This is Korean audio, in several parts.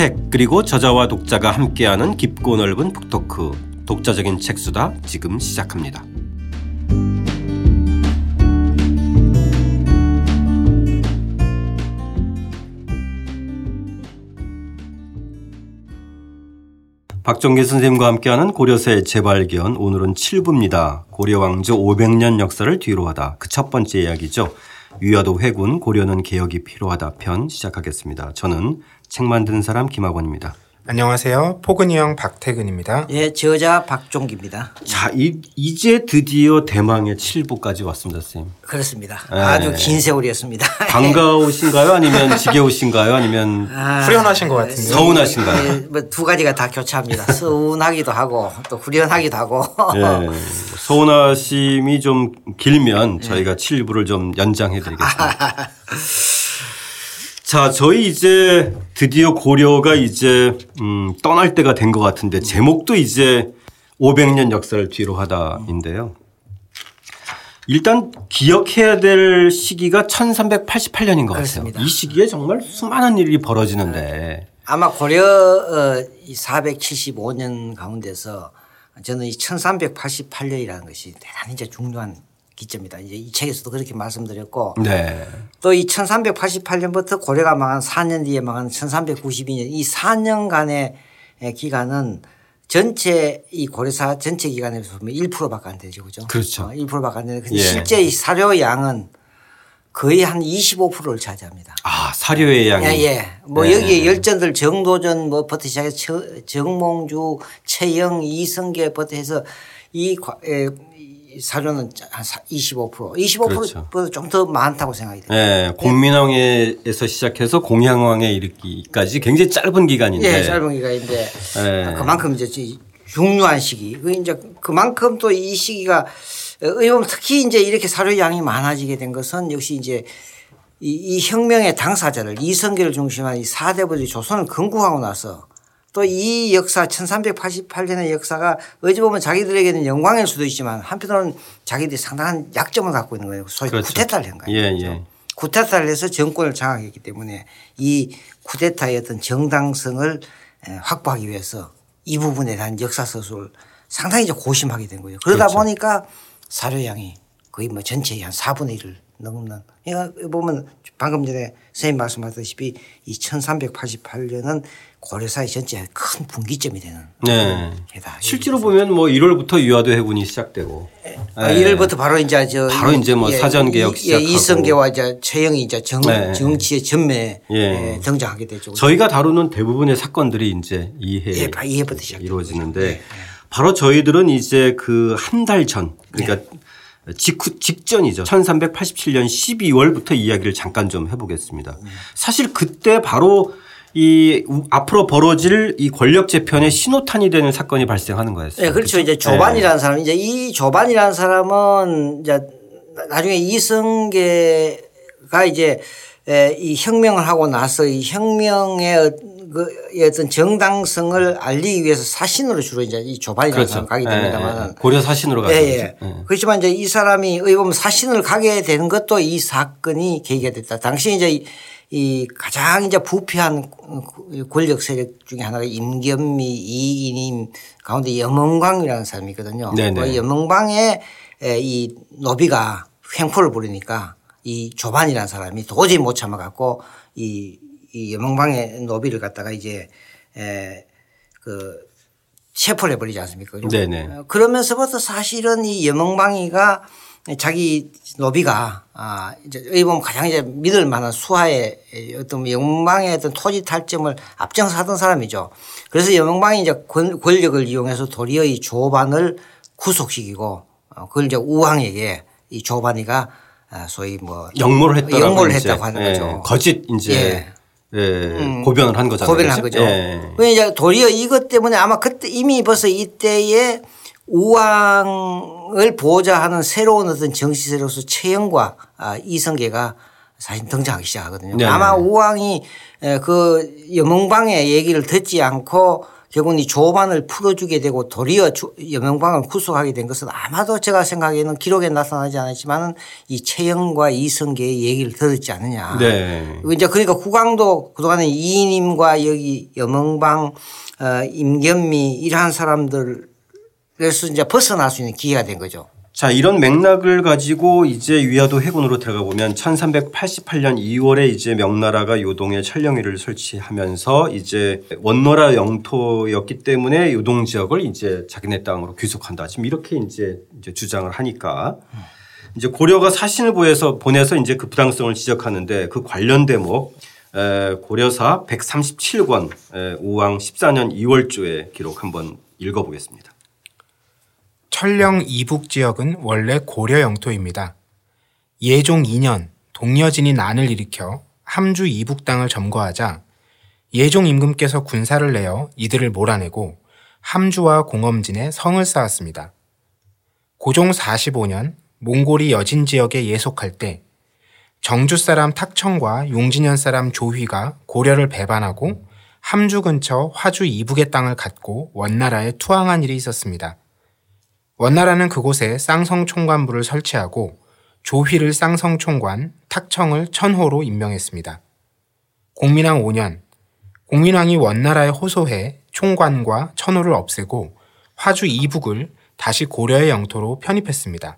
책 그리고 저자와 독자가 함께하는 깊고 넓은 북토크 독자적인 책수다 지금 시작합니다. 박종기 선생님과 함께하는 고려사의 재발견 오늘은 7부입니다. 고려 왕조 500년 역사를 뒤로 하다 그 첫 번째 이야기죠. 위화도 회군 고려는 개혁이 필요하다 편 시작하겠습니다. 저는 책 만드는 사람 김학원입니다. 안녕하세요. 포근이 형 박태근입니다. 예, 저자 박종기입니다. 자, 이, 이제 드디어 대망의 7부까지 왔습니다, 선생님. 그렇습니다. 네. 아주 긴 세월이었습니다. 반가우신가요? 아니면 지겨우신가요? 아니면 아, 후련하신 것 같은데요. 서운하신가요? 예, 뭐두 가지가 다 교차합니다. 서운하기도 하고 또 후련하기도 하고. 예, 서운하심이 좀 길면 저희가 7부를 좀 연장해 드리겠습니다. 자, 저희 이제 드디어 고려가 이제 음, 떠날 때가 된 것 같은데 제목도 이제 500년 역사를 뒤로 하다인데요. 일단 기억해야 될 시기가 1388년인 것 그렇습니다. 같아요. 이 시기에 정말 수많은 일이 벌어지는데 아마 고려 어, 475년 가운데서 저는 이 1388년이라는 것이 대단히 이제 중요한 기점이다. 이제 이 책에서도 그렇게 말씀드렸고 네. 또이 1388년부터 고려가 망한 4년 뒤에 망한 1392년 이 4년간의 기간은 전체 이 고려사 전체 기간에서 보면 1%밖에 안 되죠. 그죠? 그렇죠. 어, 1%밖에 안 되는데 근데 예. 실제 이 사료 양은 거의 한 25%를 차지합니다. 아, 사료의 양이 예, 예. 뭐 예. 여기에 열전들 정도전 뭐부터 시작해서 처- 정몽주, 최영, 이성계부터 해서 이, 과- 에, 이 사료는 한 25%, 25%보다 그렇죠. 좀더 많다고 생각이 돼요. 예, 공민왕에서 시작해서 공양왕에 이르기까지 굉장히 짧은 기간인데. 예, 짧은 기간인데 예. 그만큼 이제 이 중요한 시기. 그 이제 그만큼 또 이 시기가 어떻게 보면 특히 이제 이렇게 사료 양이 많아지게 된 것은 역시 이제 이, 이 혁명의 당사자를 이성계를 중심한 이 사대부들이 조선을 건국하고 나서 또 이 역사 1388년의 역사가 어찌 보면 자기들에게는 영광일 수도 있지만 한편으로는 자기들이 상당한 약점을 갖고 있는 거예요. 소위 그렇죠. 쿠데타를 한 거예요. 예, 그렇죠? 예. 쿠데타를 해서 정권을 장악했기 때문에 이 쿠데타의 어떤 정당성을 에, 확보하기 위해서 이 부분에 대한 역사 서술을 상당히 이제 고심하게 된 거예요. 그러다 그렇죠. 보니까 사료량이 거의 뭐 전체의 한 4분의 1을 넘는 그러니까 보면 방금 전에 선생님 말씀하셨다시피 이 1388년은 고려사의 전체의 큰 분기점이 되는 네. 해다. 실제로 보면 뭐 1월부터 유화도 해군이 시작되고. 아, 예. 1월부터 바로 이제 저 바로 이제 뭐 사전 개혁 이- 시작하고. 예, 이성계와 이제 최영이 이제 정, 네. 정치의 전면에 예. 예, 등장하게 되죠. 저희가 다루는 대부분의 사건들이 이제 이해 예, 바- 이해부터 시작. 이루어지는데 바로 저희들은 이제 그 한 달 전 그러니까 네. 직후, 직전이죠. 1387년 12월부터 이야기를 잠깐 좀 해보겠습니다. 네. 사실 그때 바로 이 우- 앞으로 벌어질 이 권력 재편의 신호탄이 되는 사건이 발생하는 거였어요. 예, 그렇죠. 그죠? 이제 조반이라는 사람, 이제 이 조반이라는 사람은 이제 나중에 이성계가 이제 에, 이 혁명을 하고 나서 이 혁명의 어- 그 어떤 정당성을 알리기 위해서 사신으로 주로 이제 이 조반이라는 그렇죠. 사람 가게 예, 됩니다만 예. 고려 사신으로 가죠. 예, 예. 그렇지만 이제 이 사람이 의보면 사신을 가게 되는 것도 이 사건이 계기가 됐다. 당시 이제 이- 이 가장 이제 부패한 권력 세력 중에 하나가 임견미 이인임 가운데 염원광이라는 사람이 있거든요. 네네. 그 염원광의 에, 이 노비가 횡포를 부리니까 이 조반이라는 사람이 도저히 못 참아 갖고 이, 이 염원광의 노비를 갖다가 이제 에, 그 체포를 해버리지 않습니까? 네네. 어, 그러면서부터 사실은 이 여몽방이가 자기 노비가 아 이제 보면 가장 이제 믿을 만한 수하의 어떤 영망의 어떤 토지 탈점을 앞장서 하던 사람이죠. 그래서 여몽방이 이제 권- 권력을 이용해서 도리어 이 조반을 구속시키고 어, 그걸 이제 우왕에게 이 조반이가 아, 소위 뭐 역모를 했다고 역모를 했다고 하는 거죠. 거짓 이제 예. 예, 고변을 한 거잖아요. 고백을 한? 거죠. 예. 그 이제 도리어 이것 때문에 아마 그때 이미 벌써 이때에 우왕 을 보호자하는 새로운 어떤 정치세로서 최영과 아, 이성계가 사실 등장하기 시작하거든요. 네네. 아마 우왕이 에, 그 여몽방의 얘기를 듣지 않고 결국은 이 조반을 풀어주게 되고 도리어 여명방을 구속하게 된 것은 아마도 제가 생각에는 기록에 나타나지 않았지만은 이 최영과 이성계의 얘기를 들었지 않느냐. 네. 이제 그러니까 국왕도 그동안에 이인임과 여기 여명방 어, 임견미 이러한 사람들 에서 이제 벗어날 수 있는 기회가 된 거죠. 자, 이런 맥락을 가지고 이제 위화도 해군으로 들어가 보면 1388년 2월에 이제 명나라가 요동에 천령위를 설치하면서 이제 원노라 영토였기 때문에 요동 지역을 이제 자기네 땅으로 귀속한다. 지금 이렇게 이제 이제 주장을 하니까 이제 고려가 사신을 보내서 보내서 이제 그 부당성을 지적하는데 그 관련 대목 고려사 137권 우왕 14년 2월조의 기록 한번 읽어보겠습니다. 철령 이북 지역은 원래 고려 영토입니다. 예종 2년 동여진이 난을 일으켜 함주 이북 땅을 점거하자 예종 임금께서 군사를 내어 이들을 몰아내고 함주와 공엄진에 성을 쌓았습니다. 고종 45년 몽골이 여진 지역에 예속할 때 정주 사람 탁청과 용진현 사람 조휘가 고려를 배반하고 함주 근처 화주 이북의 땅을 갖고 원나라에 투항한 일이 있었습니다. 원나라는 그곳에 쌍성총관부를 설치하고 조휘를 쌍성총관, 탁청을 천호로 임명했습니다. 공민왕 5년, 공민왕이 원나라에 호소해 총관과 천호를 없애고 화주 이북을 다시 고려의 영토로 편입했습니다.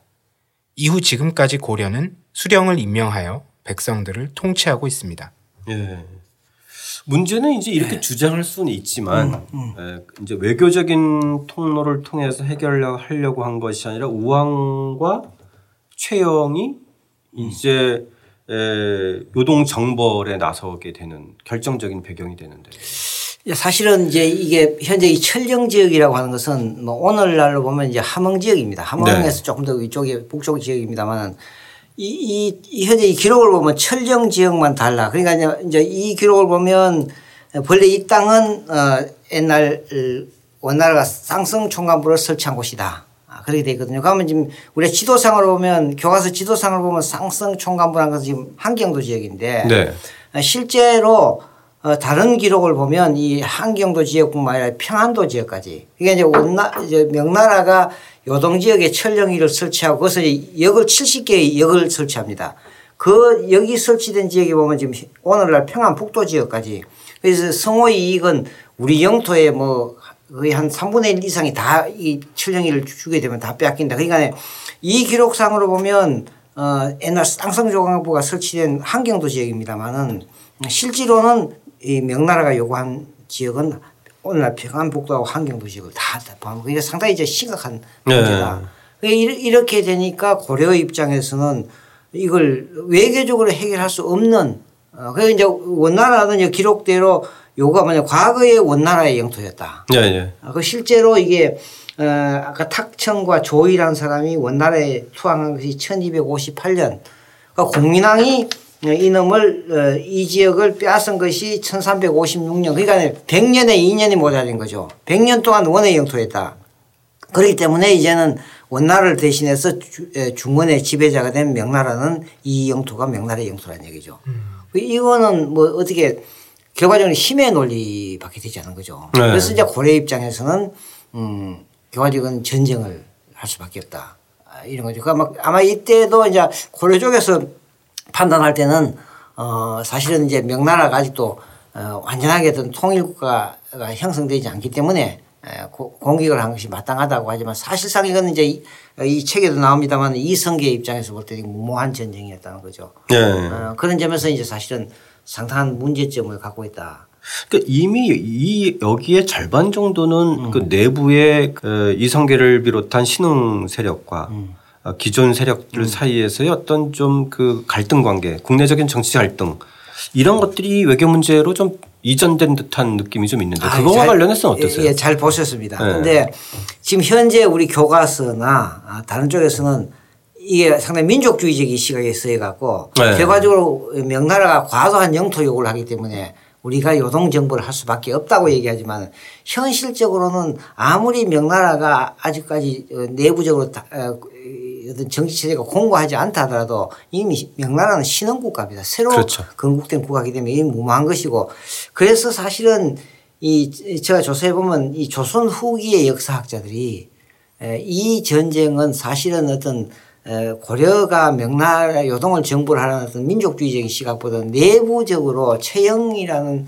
이후 지금까지 고려는 수령을 임명하여 백성들을 통치하고 있습니다. 예. 문제는 이제 이렇게 네. 주장할 수는 있지만 음, 음. 이제 외교적인 통로를 통해서 해결하려고 한 것이 아니라 우왕과 최영이 이제 에, 요동 정벌에 나서게 되는 결정적인 배경이 되는데. 사실은 이제 이게 현재 이 철령 지역이라고 하는 것은 뭐 오늘날로 보면 이제 함흥 지역입니다. 함흥에서 네. 조금 더 위쪽에 북쪽 지역입니다만 이, 이, 이 현재 이 기록을 보면 철령 지역만 달라. 그러니까 이제 이 기록을 보면 본래 이 땅은 어 옛날 원나라가 쌍성 총관부를 설치한 곳이다. 아, 그렇게 되어 있거든요. 그러면 지금 우리 지도상으로 보면 교과서 지도상을 보면 쌍성 총관부라는 것은 지금 한경도 지역인데 네. 실제로 어 다른 기록을 보면 이 한경도 지역뿐만 아니라 평안도 지역까지 그러니까 이제 원나 이제 명나라가 요동 지역에 철령위를 설치하고 거기서 역을 70개의 역을 설치합니다. 그 여기 설치된 지역에 보면 지금 오늘날 평안 북도 지역까지 그래서 성호의 이익은 우리 영토에 뭐 거의 한 3분의 1 이상이 다 이 철령위를 주게 되면 다 빼앗긴다. 그러니까 이 기록상으로 보면 어 옛날 쌍성조강부가 설치된 한경도 지역입니다만은 실제로는 이 명나라가 요구한 지역은 오늘날 평안북도하고 환경도 지역을 다 포함하고 이게 상당히 이제 심각한 네. 문제다. 네. 이렇게 되니까 고려 입장에서는 이걸 외교적으로 해결할 수 없는 어, 그래서 이제 원나라는 이제 기록대로 요가 뭐냐 과거의 원나라의 영토였다. 네, 네. 그 실제로 이게 어 아까 탁청과 조이라는 사람이 원나라에 투항한 것이 1258년. 그러니까 공민왕이 이놈을 어, 이 지역을 빼앗은 것이 1356년 그러니까 100년에 2년이 모자란 거죠. 100년 동안 원의 영토였다. 그렇기 때문에 이제는 원나라를 대신해서 중원의 지배자가 된 명나라는 이 영토가 명나라의 영토라는 얘기죠. 음. 이거는 뭐 어떻게 결과적으로 힘의 논리밖에 되지 않은 거죠. 네. 그래서 이제 고려 입장에서는 음 결과적인 전쟁을 할 수밖에 없다. 아, 이런 거죠. 그러니까 아마 이때도 이제 고려 쪽에서 판단할 때는 어 사실은 이제 명나라가 아직도 어 완전하게 어떤 통일국가가 형성되지 않기 때문에 공격을 한 것이 마땅하다고 하지만 사실상 이건 이제 이, 이 책에도 나옵니다만 이성계 입장에서 볼 때 무모한 전쟁이었다는 거죠. 네. 어, 그런 점에서 이제 사실은 상당한 문제점을 갖고 있다. 그러니까 이미 이 여기에 절반 정도는 음. 그 내부의 그 이성계를 비롯한 신흥 세력과 음. 어, 기존 세력들 음. 사이에서의 어떤 좀 그 갈등 관계, 국내적인 정치 갈등 이런 것들이 외교 문제로 좀 이전된 듯한 느낌이 좀 있는데 그거와 잘, 관련해서는 어떠세요? 예, 잘 보셨습니다. 그런데 네. 지금 현재 우리 교과서나 아, 다른 쪽에서는 이게 상당히 민족주의적인 시각에 쓰여 갖고 네. 결과적으로 명나라가 과도한 영토 요구를 하기 때문에 우리가 요동 정벌을 할 수밖에 없다고 얘기하지만 현실적으로는 아무리 명나라가 아직까지 내부적으로 어, 어떤 정치 체제가 공고하지 않다 하더라도 이미 명나라는 신흥 국가입니다. 새로 그렇죠. 건국된 국가이기 때문에 이미 무모한 것이고 그래서 사실은 이 제가 조사해 보면 이 조선 후기의 역사학자들이 이 전쟁은 사실은 어떤 고려가 명나라 요동을 정부를 하는 어떤 민족주의적인 시각보다 내부적으로 최영이라는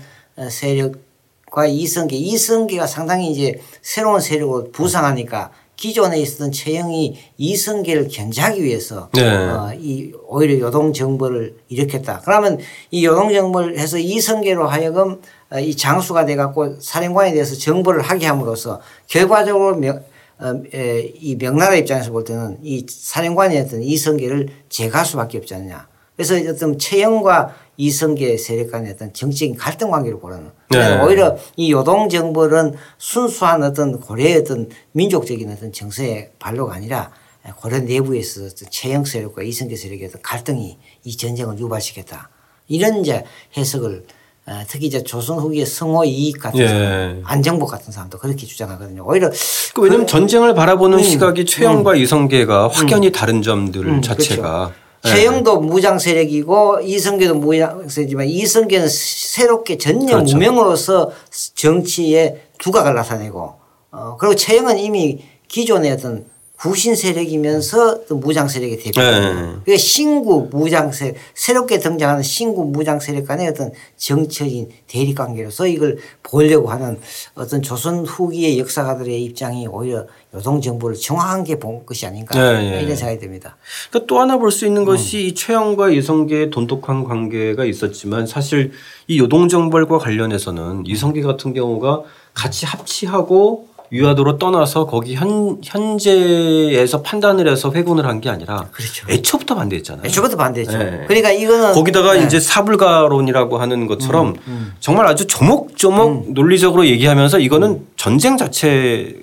세력과 이성계, 이성계가 상당히 이제 새로운 세력으로 부상하니까 기존에 있었던 최영이 이성계를 견제하기 위해서 네. 어, 이 오히려 요동 정벌을 일으켰다. 그러면 이 요동 정벌을 해서 이성계로 하여금 어, 이 장수가 돼 갖고 사령관에 대해서 정벌을 하게 함으로써 결과적으로 명, 어, 에, 이 명나라 입장에서 볼 때는 이 사령관이었던 이성계를 제거할 수밖에 없지 않느냐. 그래서 어떤 최영과 이성계 세력 간의 어떤 정치적인 갈등 관계를 보는. 네. 오히려 이 요동 정벌은 순수한 어떤 고려의 어떤 민족적인 어떤 정서의 발로가 아니라 고려 내부에서 어떤 최영 세력과 이성계 세력의 어떤 갈등이 이 전쟁을 유발시켰다. 이런 이제 해석을 어, 특히 이제 조선 후기의 성호 이익 같은 예. 사람, 안정복 같은 사람도 그렇게 주장하거든요. 오히려 그 왜냐하면 그 전쟁을 바라보는 음, 시각이 최영과 음, 이성계가 확연히 음, 다른 점들 음, 자체가 그렇죠. 최영도 무장 세력이고 이성계도 무장 세력이지만 이성계는 새롭게 전념 그렇죠. 무명으로서 정치에 두각을 나타내고 어 그리고 최영은 이미 기존의 어떤 구신 세력이면서 또 무장 세력의 대표입니다. 네. 그러니까 신구 무장 세력, 새롭게 등장하는 신구 무장 세력 간의 어떤 정치적인 대립 관계로서 이걸 보려고 하는 어떤 조선 후기의 역사가들의 입장이 오히려 노동 정부를 정확하게 본 것이 아닌가 네, 네. 이런 생각이 듭니다. 그러니까 또 하나 볼 수 있는 것이 음. 최영과 이성계의 돈독한 관계가 있었지만 사실 이 요동정벌과 관련해서는 이성계 같은 경우가 같이 합치하고 유화도로 떠나서 거기 현, 현재에서 판단을 해서 회군을 한 게 아니라 그렇죠. 애초부터 반대했잖아요. 애초부터 반대했죠. 네. 그러니까 이거는 거기다가 네. 이제 사불가론이라고 하는 것처럼 음, 음. 정말 아주 조목조목 음. 논리적으로 얘기하면서 이거는 전쟁 자체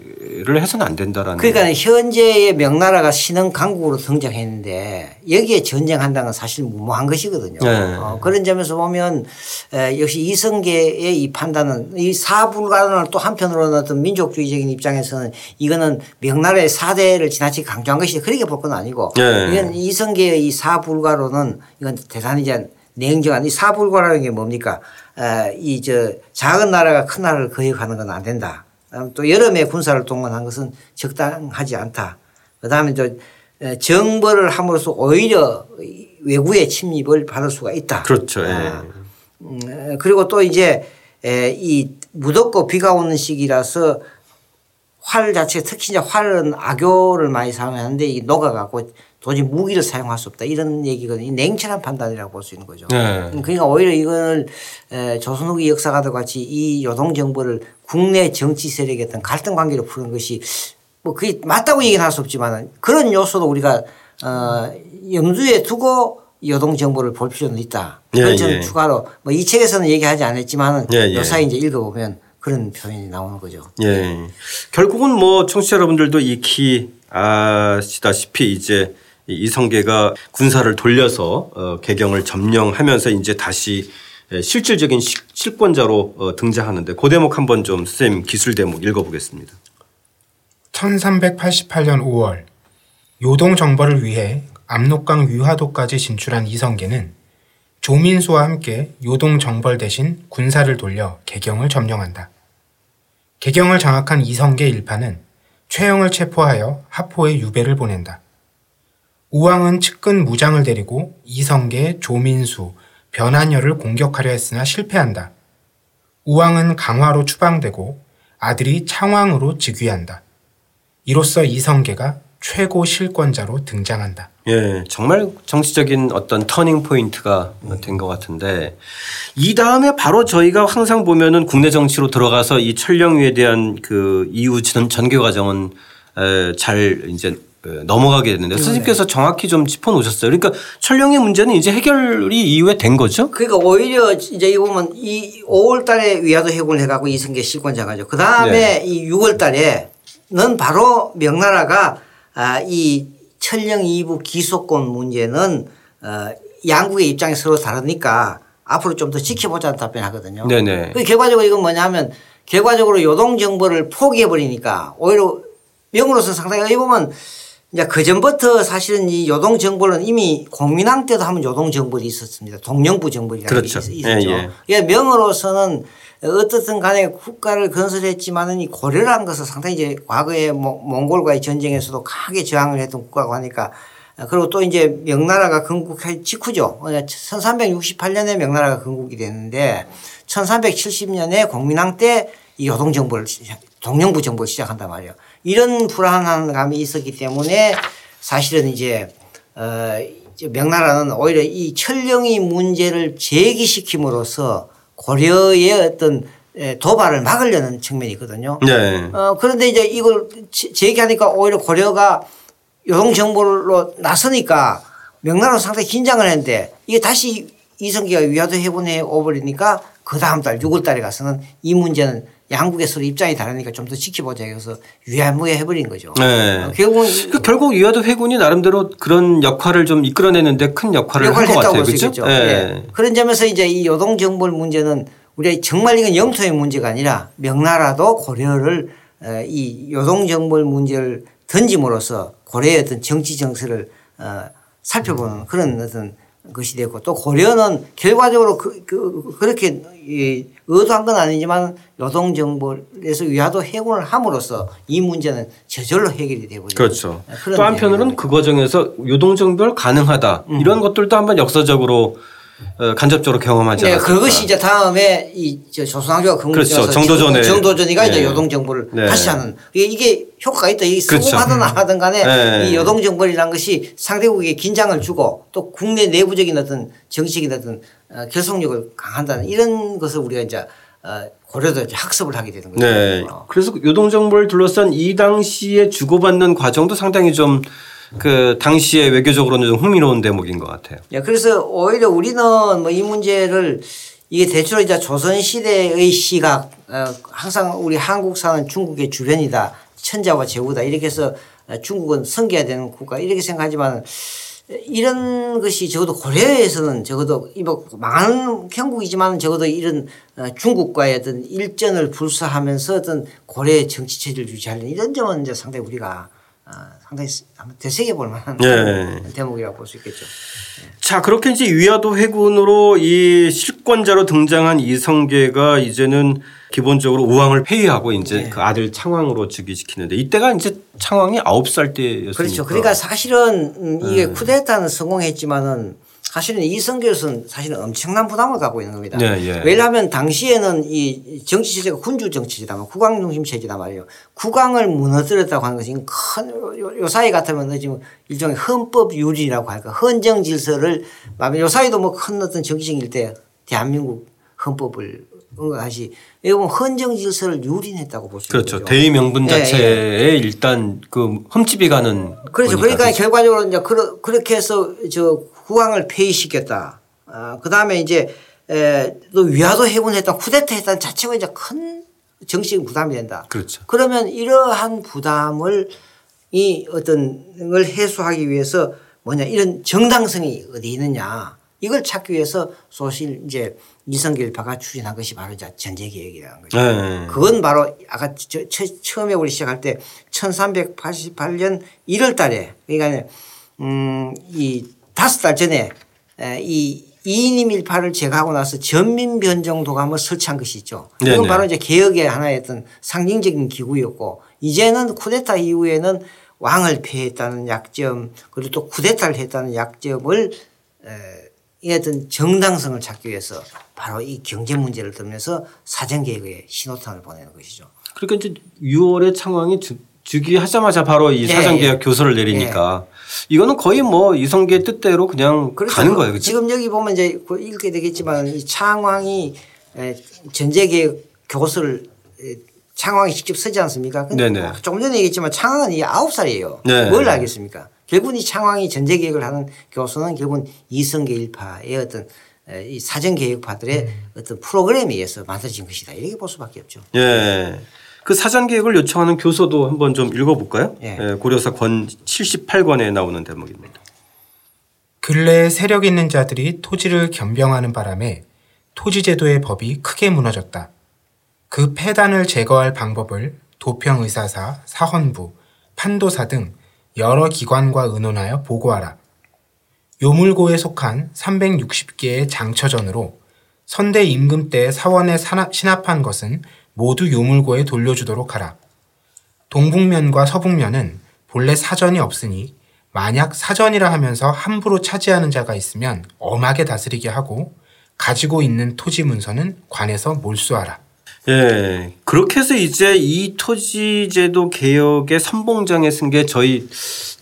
를 해서는 안 된다라는. 그러니까 현재의 명나라가 신흥 강국으로 등장했는데 여기에 전쟁한다는 건 사실 무모한 것이거든요. 네. 어, 그런 점에서 보면 에, 역시 이성계의 이 판단은 이 사불가론을 또 한편으로는 어떤 민족주의적인 입장에서는 이거는 명나라의 사대를 지나치게 강조한 것이 그렇게 볼 건 아니고 네. 이건 이성계의 이 사불가론은 이건 대단히 이제 냉정한 이 사불가라는 게 뭡니까? 이 저 작은 나라가 큰 나라를 거역하는 건 안 된다. 또 여름에 군사를 동원한 것은 적당하지 않다. 그 다음에 저 정벌을 함으로써 오히려 외구의 침입을 받을 수가 있다. 그렇죠. 예. 아, 음, 그리고 또 이제 이 무덥고 비가 오는 시기라서 활 자체 특히 이제 활은 악교를 많이 사용하는데 이 녹아갖고 도저히 무기를 사용할 수 없다 이런 얘기거든요. 냉철한 판단이라고 볼 수 있는 거죠. 네. 그러니까 오히려 이걸 조선 후기 역사가들 같이 이 요동 정부를 국내 정치 세력의 어떤 갈등 관계로 푸는 것이 뭐 그게 맞다고 얘기는 할 수 없지만 그런 요소도 우리가 어 염두에 두고 요동 정부를 볼 필요는 있다. 그런 예, 예. 추가로 뭐 이 책에서는 얘기하지 않았지만은 예, 예. 요사이 이제 읽어보면 그런 표현이 나오는 거죠. 예. 결국은 뭐 청취자 여러분들도 익히 아시다시피 이제 이성계가 군사를 돌려서 어, 개경을 점령하면서 이제 다시 실질적인 실권자로 어, 등장하는데 그 대목 한번 좀 선생님 기술 대목 읽어보겠습니다. 1388년 5월 요동 정벌을 위해 압록강 위화도까지 진출한 이성계는 조민수와 함께 요동 정벌 대신 군사를 돌려 개경을 점령한다. 개경을 장악한 이성계 일파는 최영을 체포하여 하포에 유배를 보낸다. 우왕은 측근 무장을 데리고 이성계, 조민수, 변한열을 공격하려 했으나 실패한다. 우왕은 강화로 추방되고 아들이 창왕으로 즉위한다. 이로써 이성계가 최고 실권자로 등장한다. 예, 정말 정치적인 어떤 터닝 포인트가 된것 같은데 이 다음에 바로 저희가 항상 보면은 국내 정치로 들어가서 이 천령위에 대한 그 이후 전개 과정은 잘 이제 넘어가게 됐는데 네. 선생님께서 정확히 좀 짚어 놓으셨어요. 그러니까 천령의 문제는 이제 해결이 이후에 된 거죠? 그러니까 오히려 이제 이거 보면 이 5월 달에 위화도 해군을 해가고 이승계 실권자가죠. 그 다음에 네. 이 6월 달에는 바로 명나라가 아, 이 천령 이부 기소권 문제는 어, 양국의 입장이 서로 다르니까 앞으로 좀 더 지켜보자는 답변하거든요. 네네. 그 결과적으로 이건 뭐냐면 결과적으로 요동 정보를 포기해 버리니까 오히려 명으로서 상당히 이 보면 이제 그 전부터 사실은 이 요동 정벌은 이미 공민왕 때도 한번 요동 정벌이 있었습니다. 동령부 정벌이라는 그렇죠. 게 있었죠. 예, 예. 명으로서는 어떻든 간에 국가를 건설했지만은 이 고려라는 것은 상당히 이제 과거에 몽- 몽골과의 전쟁에서도 강하게 저항을 했던 국가고 하니까 어, 그리고 또 이제 명나라가 건국할 직후죠. 1368년에 명나라가 건국이 됐는데 1370년에 공민왕 때 이 요동정부를 시작- 동령부 정부를 시작한단 말이에요. 이런 불안한 감이 있었기 때문에 사실은 이제 어 명나라는 오히려 이 철령이 문제를 제기시킴으로써 고려의 어떤 에, 도발을 막으려는 측면이 있거든요. 네. 어, 그런데 이제 이걸 제- 제기하니까 오히려 고려가 요동정부로 나서니까 명나라는 상당히 긴장을 했는데 이게 다시 이성계가 위화도 해본에 오버리니까 그 다음 달 6월 달에 가서는 이 문제는 양국의 서로 입장이 다르니까 좀 더 지켜보자 해서 위안무에 해버린 거죠. 네. 어, 결국은 이- 그 결국 위화도 회군이 나름대로 그런 역할을 좀 이끌어내는데 큰 역할을 한 역할을 것 했다고 같아요. 그렇죠? 있겠죠. 예. 그런 점에서 이제 이 요동 정벌 문제는 우리가 정말 이건 영토의 문제가 아니라 명나라도 고려를 어, 이 요동 정벌 문제를 던짐으로써 고려의 어떤 정치 정세를 어, 살펴보는 그런 어떤 것이 됐고 또 고려는 결과적으로 그, 그, 그렇게 이 의도한 건 아니지만 요동정벌에서 위화도 해군을 함으로써 이 문제는 저절로 해결이 되버리죠. 그렇죠. 또 한편으로는 그 과정에서 요동정별 가능하다 음. 이런 것들도 한번 역사적으로 어, 간접적으로 경험하지 네, 않았을까. 그것이 이제 다음에 이저 조선왕조가 그렇죠. 정도전에. 정도전이가 이제 네. 요동정부를 네. 다시 하는 이게, 효과가 있다. 그렇죠. 성공하든 안 하든 간에 네. 이 요동 정벌이라는 것이 상대국에 긴장을 주고 또 국내 내부적인 어떤 정치적인 어떤 어, 결속력을 강한다는 이런 것을 우리가 이제 어, 고려도 이제 학습을 하게 되는 거죠. 네. 어. 그래서 요동 정벌 둘러싼 이 당시에 주고받는 과정도 상당히 좀 그 당시에 외교적으로는 좀 흥미로운 대목인 것 같아요. 예, 그래서 오히려 우리는 뭐 이 문제를 이게 대체로 이제 조선 시대의 시각 어, 항상 우리 한국사는 중국의 주변이다 천자와 제후다 이렇게 해서 어, 중국은 섬겨야 되는 국가 이렇게 생각하지만 이런 것이 적어도 고려에서는 적어도 이뭐 망하는 형국이지만 적어도 이런 어, 중국과의 어떤 일전을 불사하면서 어떤 고려의 정치 체제를 유지하는 이런 점은 이제 상당히 우리가 어, 상당히 한번 되새겨 볼 만한 예. 대목이라고 볼 수 있겠죠. 자 그렇게 이제 위화도 회군으로 이 실권자로 등장한 이성계가 이제는 기본적으로 우왕을 폐위하고 이제 네. 그 아들 창왕으로 즉위시키는데 이때가 이제 창왕이 아홉 살 때였으니까 그렇죠. 그러니까 사실은 음, 이게 쿠데타는 성공했지만은 사실은 이성계로서는 사실은 엄청난 부담을 갖고 있는 겁니다. 네, 예. 왜냐하면 당시에는 이 정치 체제가 군주 정치제다, 국왕 중심 체제다 말이에요. 국왕을 무너뜨렸다고 하는 것이 큰, 요, 요 사이 같으면 지금 일종의 헌법 유린이라고 할까. 헌정 질서를, 요 사이도 뭐 큰 어떤 정치적일 때 대한민국 헌법을 응하시 보면 헌정 질서를 유린했다고 볼수 있죠. 그렇죠. 대의 명분 예, 자체에 일단 그 흠집이 가는 그렇죠. 그러니까. 결과적으로 이제 그러, 그렇게 해서 저 국왕을 폐위시켰다. 아, 그 다음에 이제 에, 또 위화도 해군했던 쿠데타 했던 자체가 이제 큰 정치적 부담이 된다. 그렇죠. 그러면 이러한 부담을 이 어떤 걸 해소하기 위해서 뭐냐 이런 정당성이 어디 있느냐 이걸 찾기 위해서 소실 이제 이성계일파가 추진한 것이 바로 이제 전제개혁이라는 거죠. 네. 그건 바로 아까 저, 처, 처음에 우리 시작할 때 1388년 1월 달에 그러니까 음, 이 다섯 달 전에 에, 이 이인임 일파를 제거하고 나서 전민 변정 도감을 설치한 것이 있죠. 이건 네네. 바로 이제 개혁의 하나의 어떤 상징적인 기구였고 이제는 쿠데타 이후에는 왕을 폐했다는 약점 그리고 또 쿠데타를 했다는 약점을 에, 이 어떤 정당성을 찾기 위해서 바로 이 경제 문제를 들면서 사정개혁의 신호탄을 보내는 것이죠. 그러니까 이제 6월에 창왕이 주- 즉위 하자마자 바로 이 예, 사전개혁 예. 교서를 내리니까 이거는 거의 뭐 이성계 뜻대로 그냥 그렇죠. 가는 거예요. 그렇죠? 지금 여기 보면 이제 그 읽게 되겠지만 이 창왕이 교서를 에, 창왕이 직접 쓰지 않습니까? 근데 네네. 조금 전에 얘기했지만 창왕은 이 아홉 살이에요. 네. 뭘 알겠습니까? 결국은 이 창왕이 전제개혁을 하는 교서는 결국은 이성계 일파의 어떤 에, 이 사전개혁파들의 어떤 프로그램에 의해서 만들어진 것이다. 이렇게 볼 수밖에 없죠. 예. 그 사전개혁을 요청하는 교서도 한번 좀 읽어볼까요? 예. 예, 고려사 권 78권에 나오는 대목입니다. 근래에 세력 있는 자들이 토지를 겸병하는 바람에 토지제도의 법이 크게 무너졌다. 그 폐단을 제거할 방법을 도평의사사, 사헌부, 판도사 등 여러 기관과 의논하여 보고하라. 요물고에 속한 360개의 장처전으로 선대 임금 때 사원에 신합한 것은 모두 요물고에 돌려주도록 하라. 동북면과 서북면은 본래 사전이 없으니 만약 사전이라 하면서 함부로 차지하는 자가 있으면 엄하게 다스리게 하고 가지고 있는 토지 문서는 관에서 몰수하라. 예. 그렇게 해서 이제 이 토지제도 개혁의 선봉장에 쓴 게 저희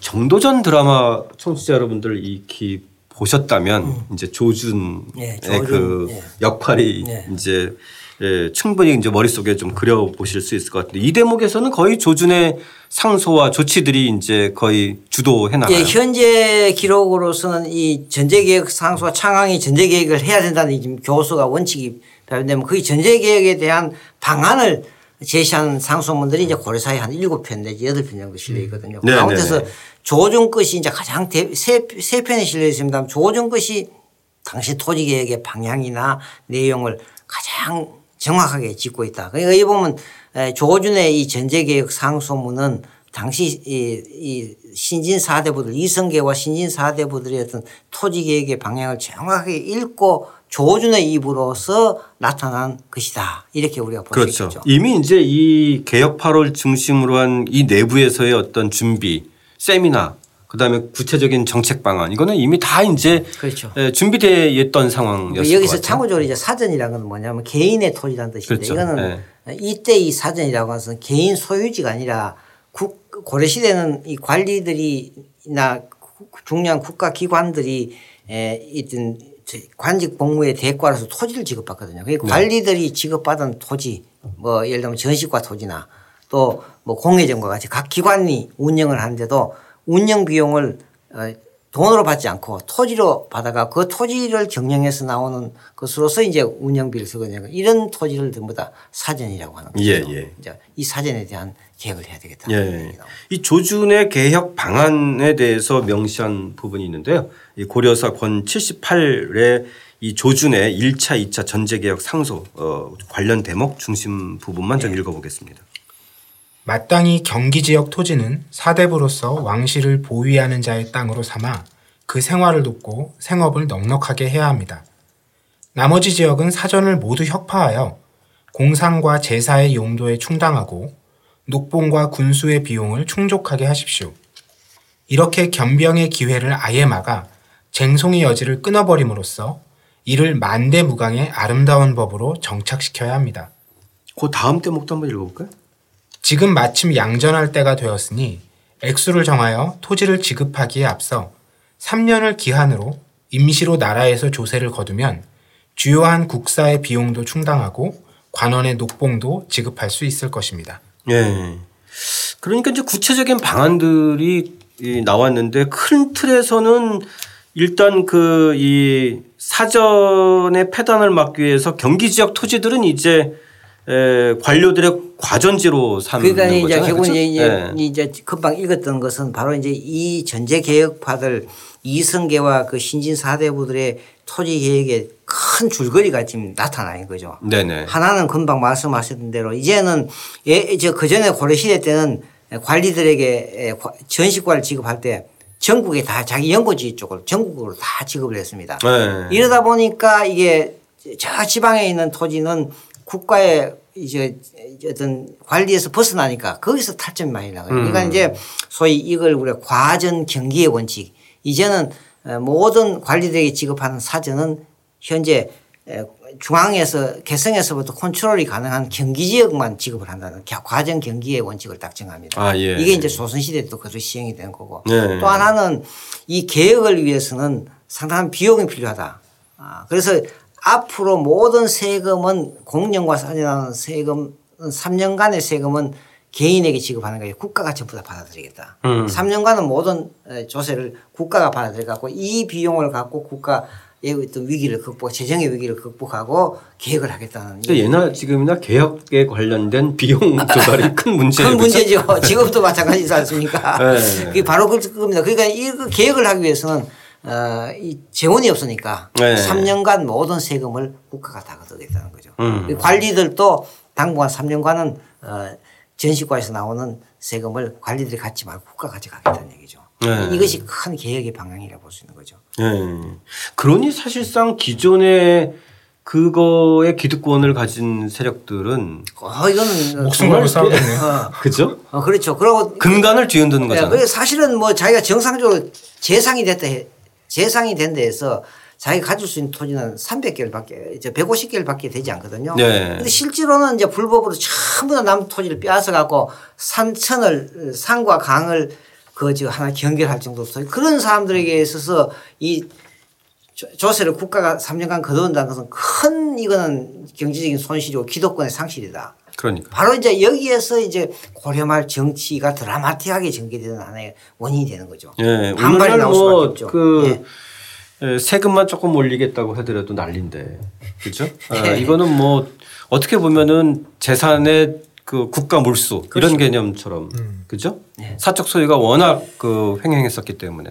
정도전 드라마 청취자 여러분들 익히 보셨다면 음. 이제 조준의 예, 조준. 그 예. 역할이 예. 이제 예, 충분히 이제 머릿속에 좀 그려 보실 수 있을 것 같은데 이 대목에서는 거의 조준의 상소와 조치들이 이제 거의 주도해 나가요. 예, 현재 기록으로서는 이 전제계획 상소와 창항이 전제계획을 해야 된다는 지금 교수가 원칙이 발표되면 거의 전제계획에 대한 방안을 제시한 상소문들이 이제 고려사에 한 일곱 편 내지 여덟 편 정도 실려 있거든요. 네, 가운데서 네, 네. 조정 것이 이제 가장 대, 세, 세 편에 실려 있습니다. 조정 것이 당시 토지계획의 방향이나 내용을 가장 정확하게 짚고 있다. 그러니까 여기 보면 조준의 이 전제개혁 상소문은 당시 이, 이 신진 사대부들 이성계와 신진 사대부들의 어떤 토지계획의 방향을 정확하게 읽고 조준의 입으로서 나타난 것이다. 이렇게 우리가 볼수 그렇죠. 있죠 이미 이제 이 개혁 8월 중심으로 한 이 내부에서의 어떤 준비, 세미나 그다음에 구체적인 정책 방안 이거는 이미 다 이제 그렇죠. 준비되어 있던 상황이었을 여기서 참고적으로 이제 사전이라는 건 뭐냐면 개인의 토지라는 뜻인데 그렇죠. 이거는 네. 이때 이 사전이라고 하는 것은 개인 소유지가 아니라 국 고려 시대는 이 관리들이나 중요한 국가 기관들이 있던 관직 복무의 대가로서 토지를 지급받거든요. 그 관리들이 지급받은 토지 뭐 예를 들면 전시과 토지나 또 뭐 공회전과 같이 각 기관이 운영을 하는데도 운영 비용을 어, 돈으로 받지 않고 토지로 받아가 그 토지를 경영해서 나오는 것으로서 이제 운영비를 쓰거든요. 이런 토지를 전부 다 사전이라고 하는 거죠. 예, 예. 이제 이 사전에 대한 계획을 해야 되겠다. 예. 이 조준의 개혁 방안에 대해서 명시한 부분이 있는데요. 이 고려사 권 78의 이 조준의 1차, 2차 전제개혁 상소 어, 관련 대목 중심 부분만 좀 예. 읽어보겠습니다. 마땅히 경기 지역 토지는 사대부로서 왕실을 보위하는 자의 땅으로 삼아 그 생활을 돕고 생업을 넉넉하게 해야 합니다. 나머지 지역은 사전을 모두 혁파하여 공상과 제사의 용도에 충당하고 녹봉과 군수의 비용을 충족하게 하십시오. 이렇게 겸병의 기회를 아예 막아 쟁송의 여지를 끊어버림으로써 이를 만대무강의 아름다운 법으로 정착시켜야 합니다. 그 다음 대목도 한번 읽어볼까요? 지금 마침 양전할 때가 되었으니 액수를 정하여 토지를 지급하기에 앞서 3년을 기한으로 임시로 나라에서 조세를 거두면 주요한 국사의 비용도 충당하고 관원의 녹봉도 지급할 수 있을 것입니다. 예. 그러니까 이제 구체적인 방안들이 나왔는데 큰 틀에서는 일단 그 이 사전의 폐단을 막기 위해서 경기 지역 토지들은 이제 에, 관료들의 과전지로 삼는 그러니까 이제 거잖아요. 결국 그렇죠? 이제, 네. 이제 금방 읽었던 것은 바로 이제 이 전제 개혁파들 이성계와 그 신진 사대부들의 토지 계획에 큰 줄거리가 지금 나타나는 거죠. 네네. 하나는 금방 말씀하셨던 대로 이제는 예, 저그 전에 고려 시대 때는 관리들에게 전시과를 지급할 때 전국에 다 자기 연고지 쪽을 전국으로 다 지급을 했습니다. 네. 이러다 보니까 이게 저 지방에 있는 토지는 국가의 이제 어떤 관리에서 벗어나니까 거기서 탈점이 많이 나가요. 그러니까 음. 이제 소위 이걸 우리가 과전 경기의 원칙 이제는 어, 모든 관리들에게 지급하는 사전은 현재 중앙에서 개성에서부터 컨트롤이 가능한 경기 지역만 지급을 한다는 과정 경기의 원칙을 딱 정합니다. 아, 예. 이게 이제 조선시대 때도 그대로 시행이 되는 거고 네. 또 하나는 이 개혁을 위해서는 상당한 비용이 필요하다. 아, 그래서 앞으로 모든 세금은 공영과 상관하는 세금 3년간의 세금은 개인에게 지급하는 거예요. 국가가 전부 다 받아들이겠다. 음. 3년간은 모든 조세를 국가가 받아들여 갖고 이 비용을 갖고 국가 의 어떤 위기를 극복, 재정의 위기를 극복하고 계획을 하겠다는. 예나 지금이나 개혁에 관련된 비용 조달이 큰 문제. 큰 문제죠. 지금도 마찬가지지 않습니까? 네. 그게 바로 그겁니다. 그러니까 이 계획을 하기 위해서는 어, 이 재원이 없으니까 네. 3년간 모든 세금을 국가가 다 걷어겠다는 거죠. 음. 관리들도 당분간 3년간은 어, 전시과에서 나오는 세금을 관리들이 갖지 말고 국가가 가져가겠다는 얘기죠. 네. 이것이 큰 개혁의 방향이라 볼수 있는 거죠. 네. 그러니 사실상 기존의 그거의 기득권을 가진 세력들은 어, 이거는 목숨 걸고 싸우겠네요. 어, 그죠? 어, 그렇죠. 그리고 근간을 뒤흔드는 예, 거잖아요. 사실은 뭐 자기가 정상적으로 재상이 됐다 해- 재상이 된 데에서 자기가 가질 수 있는 토지는 300개를 밖에 이제 150개를 밖에 되지 않거든요. 네. 근데 실제로는 이제 불법으로 전부 다 남 토지를 빼앗아 갖고 산천을 산과 강을 그 지금 하나 경계할 정도로 그런 사람들에게 있어서 이 조- 조세를 국가가 3년간 거둔다는 것은 큰 이거는 경제적인 손실이고 기득권의 상실이다. 그러니까. 바로 이제 여기에서 이제 고려말 정치가 드라마틱하게 전개되는 하나의 원인이 되는 거죠. 예, 반발이 나올 수밖에 없죠. 뭐그 예. 세금만 조금 올리겠다고 하더라도 난린데, 그렇죠? 아, 네. 이거는 뭐 어떻게 보면은 재산의 그 국가 몰수 그렇죠. 이런 개념처럼, 그죠? 네. 사적 소유가 워낙 그 횡행했었기 때문에.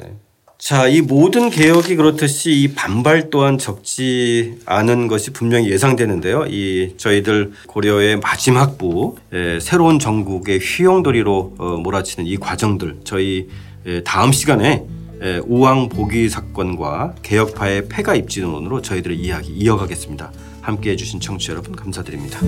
자, 이 모든 개혁이 그렇듯이 이 반발 또한 적지 않은 것이 분명히 예상되는데요. 이 저희들 고려의 마지막 부 에, 새로운 전국의 휘용돌이로 어, 몰아치는 이 과정들 저희 에, 다음 시간에 에, 우왕 보기 사건과 개혁파의 폐가 입진론으로 저희들의 이야기 이어가겠습니다. 함께 해 주신 청취자 여러분 감사드립니다.